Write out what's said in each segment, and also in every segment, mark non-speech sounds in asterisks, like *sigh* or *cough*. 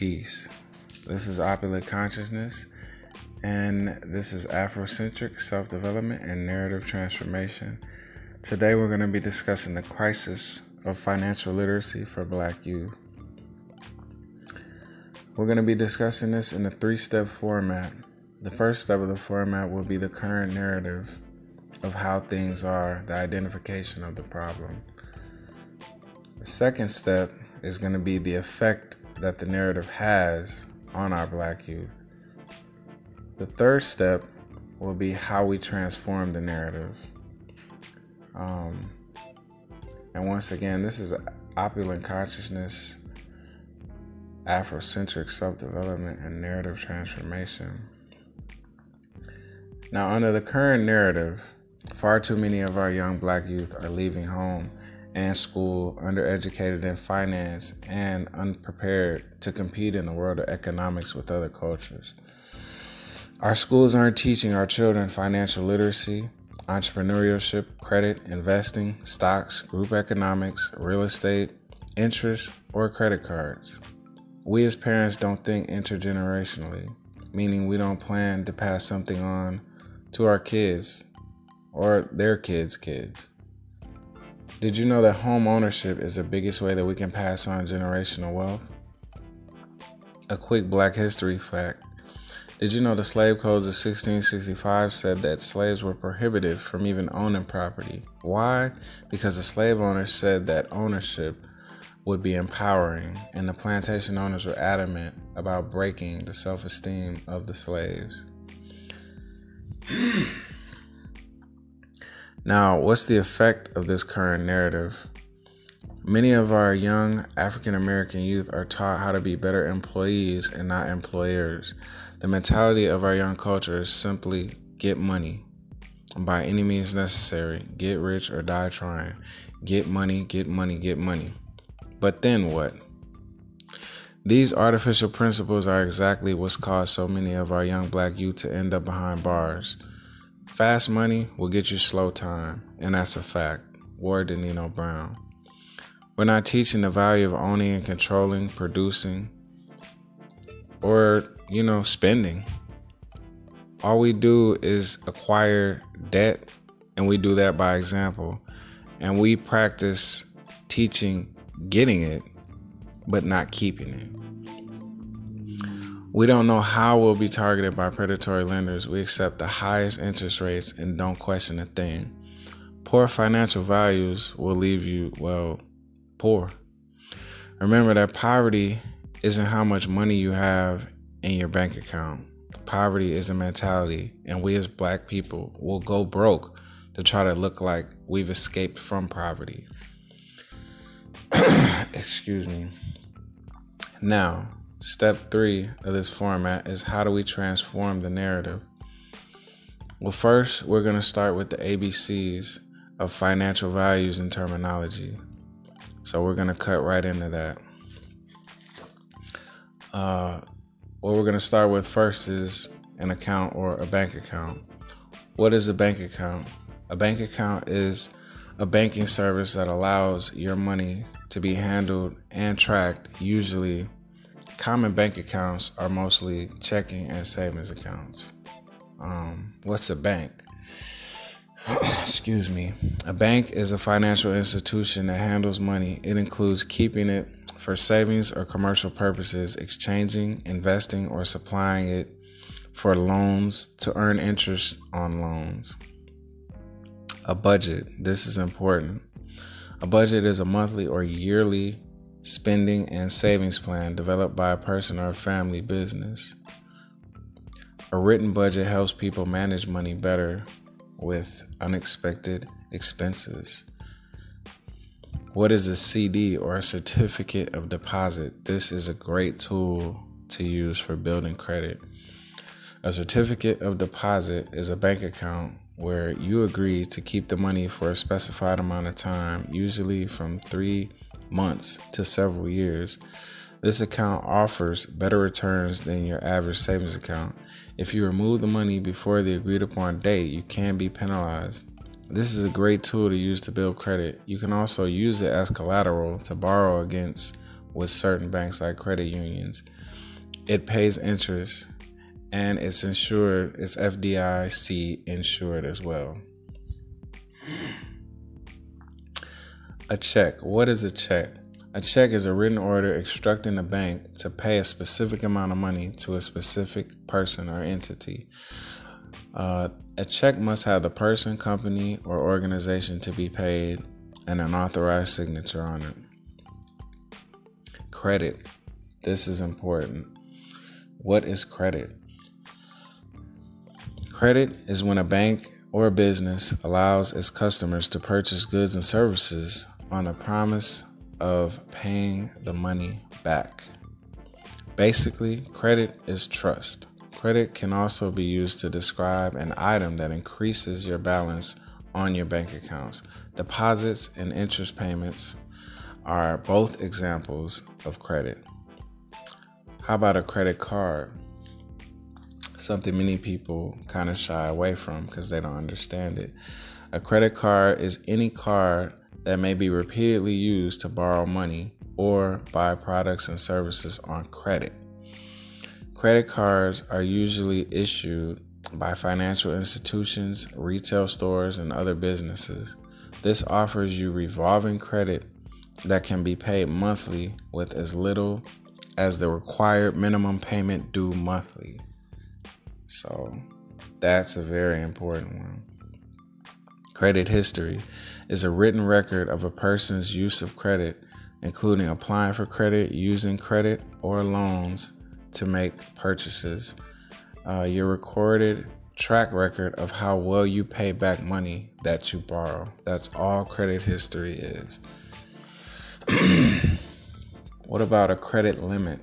peace. This is Opulent Consciousness, and this is Afrocentric Self Development and Narrative Transformation. Today, we're going to be discussing the crisis of financial literacy for Black youth. We're going to be discussing this in a three step format. The first step of the format will be the current narrative of how things are, the identification of the problem. The second step is going to be the effect that the narrative has on our black youth. The third step will be how we transform the narrative. Um, and once again, this is opulent consciousness, Afrocentric self development, and narrative transformation. Now, under the current narrative, far too many of our young black youth are leaving home and school, undereducated in finance, and unprepared to compete in the world of economics with other cultures. Our schools aren't teaching our children financial literacy, entrepreneurship, credit, investing, stocks, group economics, real estate, interest, or credit cards. We as parents don't think intergenerationally, meaning we don't plan to pass something on to our kids or their kids' kids. Did you know that home ownership is the biggest way that we can pass on generational wealth? A quick black history fact. Did you know the slave codes of 1665 said that slaves were prohibited from even owning property? Why? Because the slave owners said that ownership would be empowering, and the plantation owners were adamant about breaking the self esteem of the slaves. *clears throat* Now, what's the effect of this current narrative? Many of our young African American youth are taught how to be better employees and not employers. The mentality of our young culture is simply get money by any means necessary, get rich or die trying. Get money, get money, get money. But then what? These artificial principles are exactly what's caused so many of our young black youth to end up behind bars. Fast money will get you slow time, and that's a fact. Word to Nino Brown. We're not teaching the value of owning and controlling, producing, or, you know, spending. All we do is acquire debt, and we do that by example. And we practice teaching getting it, but not keeping it. We don't know how we'll be targeted by predatory lenders. We accept the highest interest rates and don't question a thing. Poor financial values will leave you, well, poor. Remember that poverty isn't how much money you have in your bank account. Poverty is a mentality, and we as black people will go broke to try to look like we've escaped from poverty. *clears throat* Excuse me. Now, Step three of this format is how do we transform the narrative? Well, first, we're going to start with the ABCs of financial values and terminology. So we're going to cut right into that. Uh, what we're going to start with first is an account or a bank account. What is a bank account? A bank account is a banking service that allows your money to be handled and tracked, usually common bank accounts are mostly checking and savings accounts. Um, what's a bank? *clears throat* Excuse me. A bank is a financial institution that handles money. It includes keeping it for savings or commercial purposes, exchanging, investing, or supplying it for loans to earn interest on loans. A budget. This is important. A budget is a monthly or yearly spending and savings plan developed by a person or a family business. A written budget helps people manage money better with unexpected expenses. What is a CD or a certificate of deposit? This is a great tool to use for building credit. A certificate of deposit is a bank account where you agree to keep the money for a specified amount of time, usually from three months to several years. This account offers better returns than your average savings account. If you remove the money before the agreed upon date, you can be penalized. This is a great tool to use to build credit. You can also use it as collateral to borrow against with certain banks like credit unions. it pays interest and it's insured, it's FDIC insured as well. A check. What is a check? A check is a written order instructing the bank to pay a specific amount of money to a specific person or entity. Uh, a check must have the person, company, or organization to be paid and an authorized signature on it. Credit. This is important. What is credit? Credit is when a bank or business allows its customers to purchase goods and services on a promise of paying the money back. Basically, credit is trust. Credit can also be used to describe an item that increases your balance on your bank accounts. Deposits and interest payments are both examples of credit. How about a credit card? Something many people kind of shy away from because they don't understand it. A credit card is any card that may be repeatedly used to borrow money or buy products and services on credit. Credit cards are usually issued by financial institutions, retail stores, and other businesses. This offers you revolving credit that can be paid monthly with as little as the required minimum payment due monthly. So that's a very important one. Credit history is a written record of a person's use of credit, including applying for credit, using credit or loans to make purchases. Uh, your recorded track record of how well you pay back money that you borrow. That's all credit history is. *clears throat* what about a credit limit?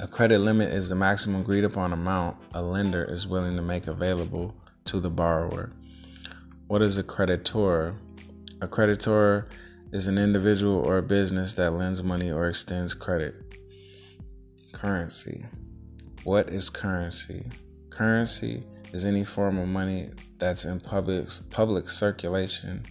A credit limit is the maximum agreed upon amount a lender is willing to make available to the borrower. What is a creditor? A creditor is an individual or a business that lends money or extends credit. Currency. What is currency? Currency is any form of money that's in public public circulation,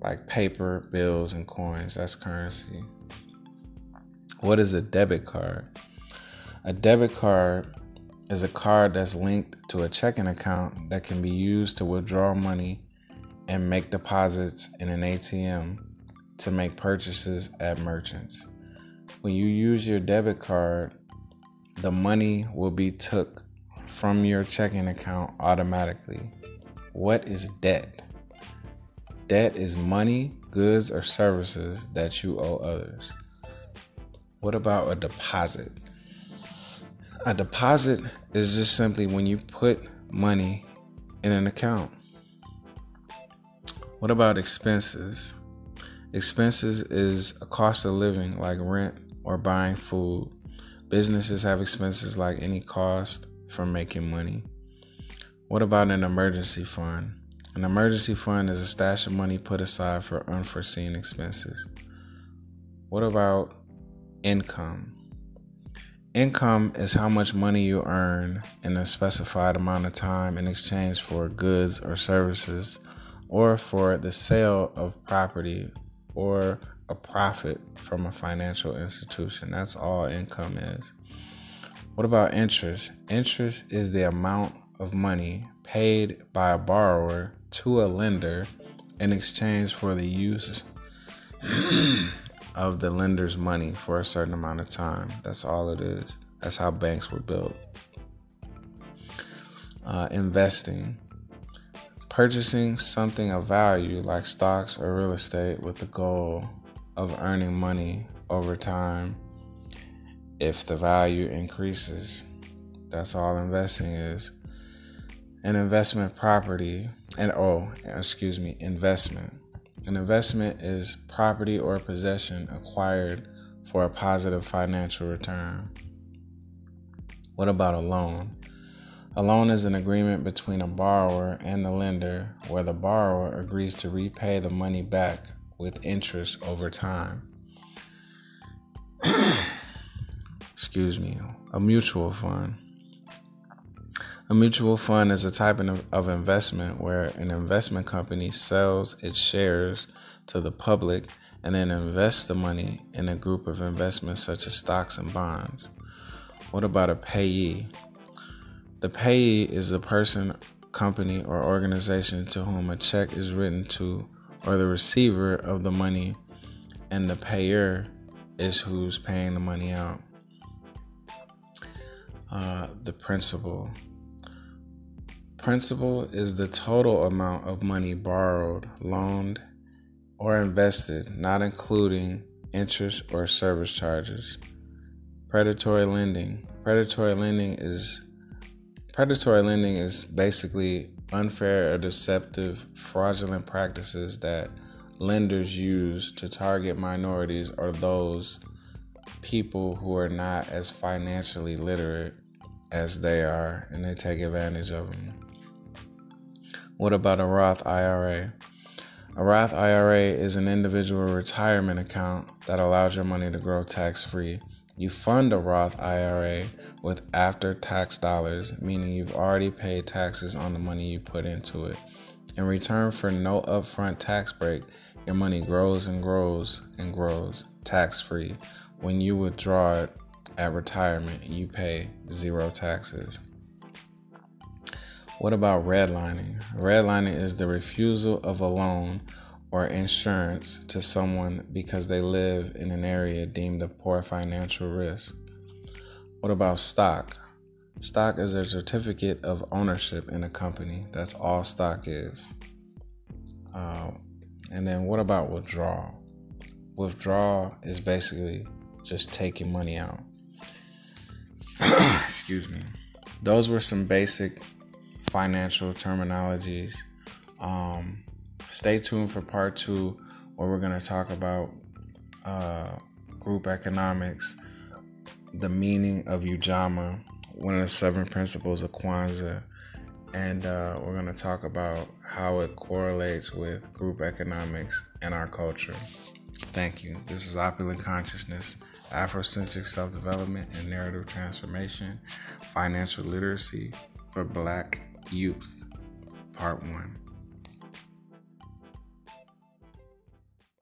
like paper, bills, and coins. That's currency. What is a debit card? A debit card is a card that's linked to a checking account that can be used to withdraw money and make deposits in an ATM to make purchases at merchants. When you use your debit card, the money will be took from your checking account automatically. What is debt? Debt is money, goods, or services that you owe others. What about a deposit? A deposit is just simply when you put money in an account. What about expenses? Expenses is a cost of living like rent or buying food. Businesses have expenses like any cost from making money. What about an emergency fund? An emergency fund is a stash of money put aside for unforeseen expenses. What about income? Income is how much money you earn in a specified amount of time in exchange for goods or services or for the sale of property or a profit from a financial institution. That's all income is. What about interest? Interest is the amount of money paid by a borrower to a lender in exchange for the use *clears throat* of the lender's money for a certain amount of time. That's all it is. That's how banks were built. Uh, investing purchasing something of value like stocks or real estate with the goal of earning money over time if the value increases. That's all investing is. An investment property, and oh, excuse me, investment. An investment is property or possession acquired for a positive financial return. What about a loan? A loan is an agreement between a borrower and the lender where the borrower agrees to repay the money back with interest over time. *coughs* Excuse me. A mutual fund. A mutual fund is a type of investment where an investment company sells its shares to the public and then invests the money in a group of investments such as stocks and bonds. What about a payee? The payee is the person, company, or organization to whom a check is written to, or the receiver of the money, and the payer is who's paying the money out. Uh, the principal. Principal is the total amount of money borrowed, loaned, or invested, not including interest or service charges. Predatory lending. Predatory lending is predatory lending is basically unfair or deceptive fraudulent practices that lenders use to target minorities or those people who are not as financially literate as they are and they take advantage of them. What about a Roth IRA? A Roth IRA is an individual retirement account that allows your money to grow tax free. You fund a Roth IRA with after tax dollars, meaning you've already paid taxes on the money you put into it. In return for no upfront tax break, your money grows and grows and grows tax free. When you withdraw it at retirement, you pay zero taxes. What about redlining? Redlining is the refusal of a loan or insurance to someone because they live in an area deemed a poor financial risk. What about stock? Stock is a certificate of ownership in a company. That's all stock is. Uh, and then what about withdrawal? Withdrawal is basically just taking money out. *coughs* Excuse me. Those were some basic financial terminologies. Um, stay tuned for part two, where we're going to talk about uh, group economics, the meaning of Ujamaa, one of the seven principles of Kwanzaa, and uh, we're going to talk about how it correlates with group economics and our culture. Thank you. This is Opulent Consciousness, Afrocentric Self Development and Narrative Transformation, Financial Literacy for Black Youth, Part 1.